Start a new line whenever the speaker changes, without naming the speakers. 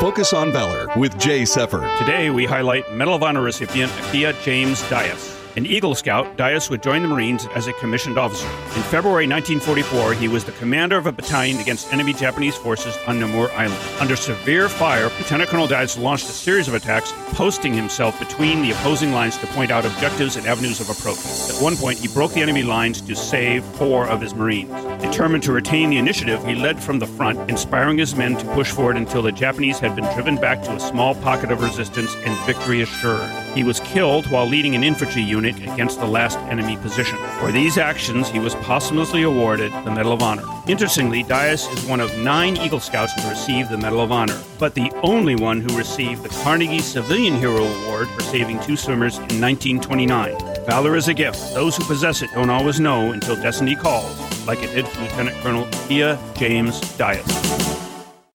Focus on Valor with Jay Seffern.
Today, we highlight Medal of Honor recipient Aquilla James Dyess. An Eagle Scout, Dyess would join the Marines as a commissioned officer. In February 1944, he was the commander of a battalion against enemy Japanese forces on Namur Island. Under severe fire, Lieutenant Colonel Dyess launched a series of attacks, posting himself between the opposing lines to point out objectives and avenues of approach. At one point, he broke the enemy lines to save four of his Marines. Determined to retain the initiative, he led from the front, inspiring his men to push forward until the Japanese had been driven back to a small pocket of resistance and victory assured. He was killed while leading an infantry unit against the last enemy position. For these actions, he was posthumously awarded the Medal of Honor. Interestingly, Dyess is one of nine Eagle Scouts to receive the Medal of Honor, but the only one who received the Carnegie Civilian Hero Award for saving two swimmers in 1929. Valor is a gift. Those who possess it don't always know until destiny calls, like it did for Lieutenant Colonel Aquilla James Dyess.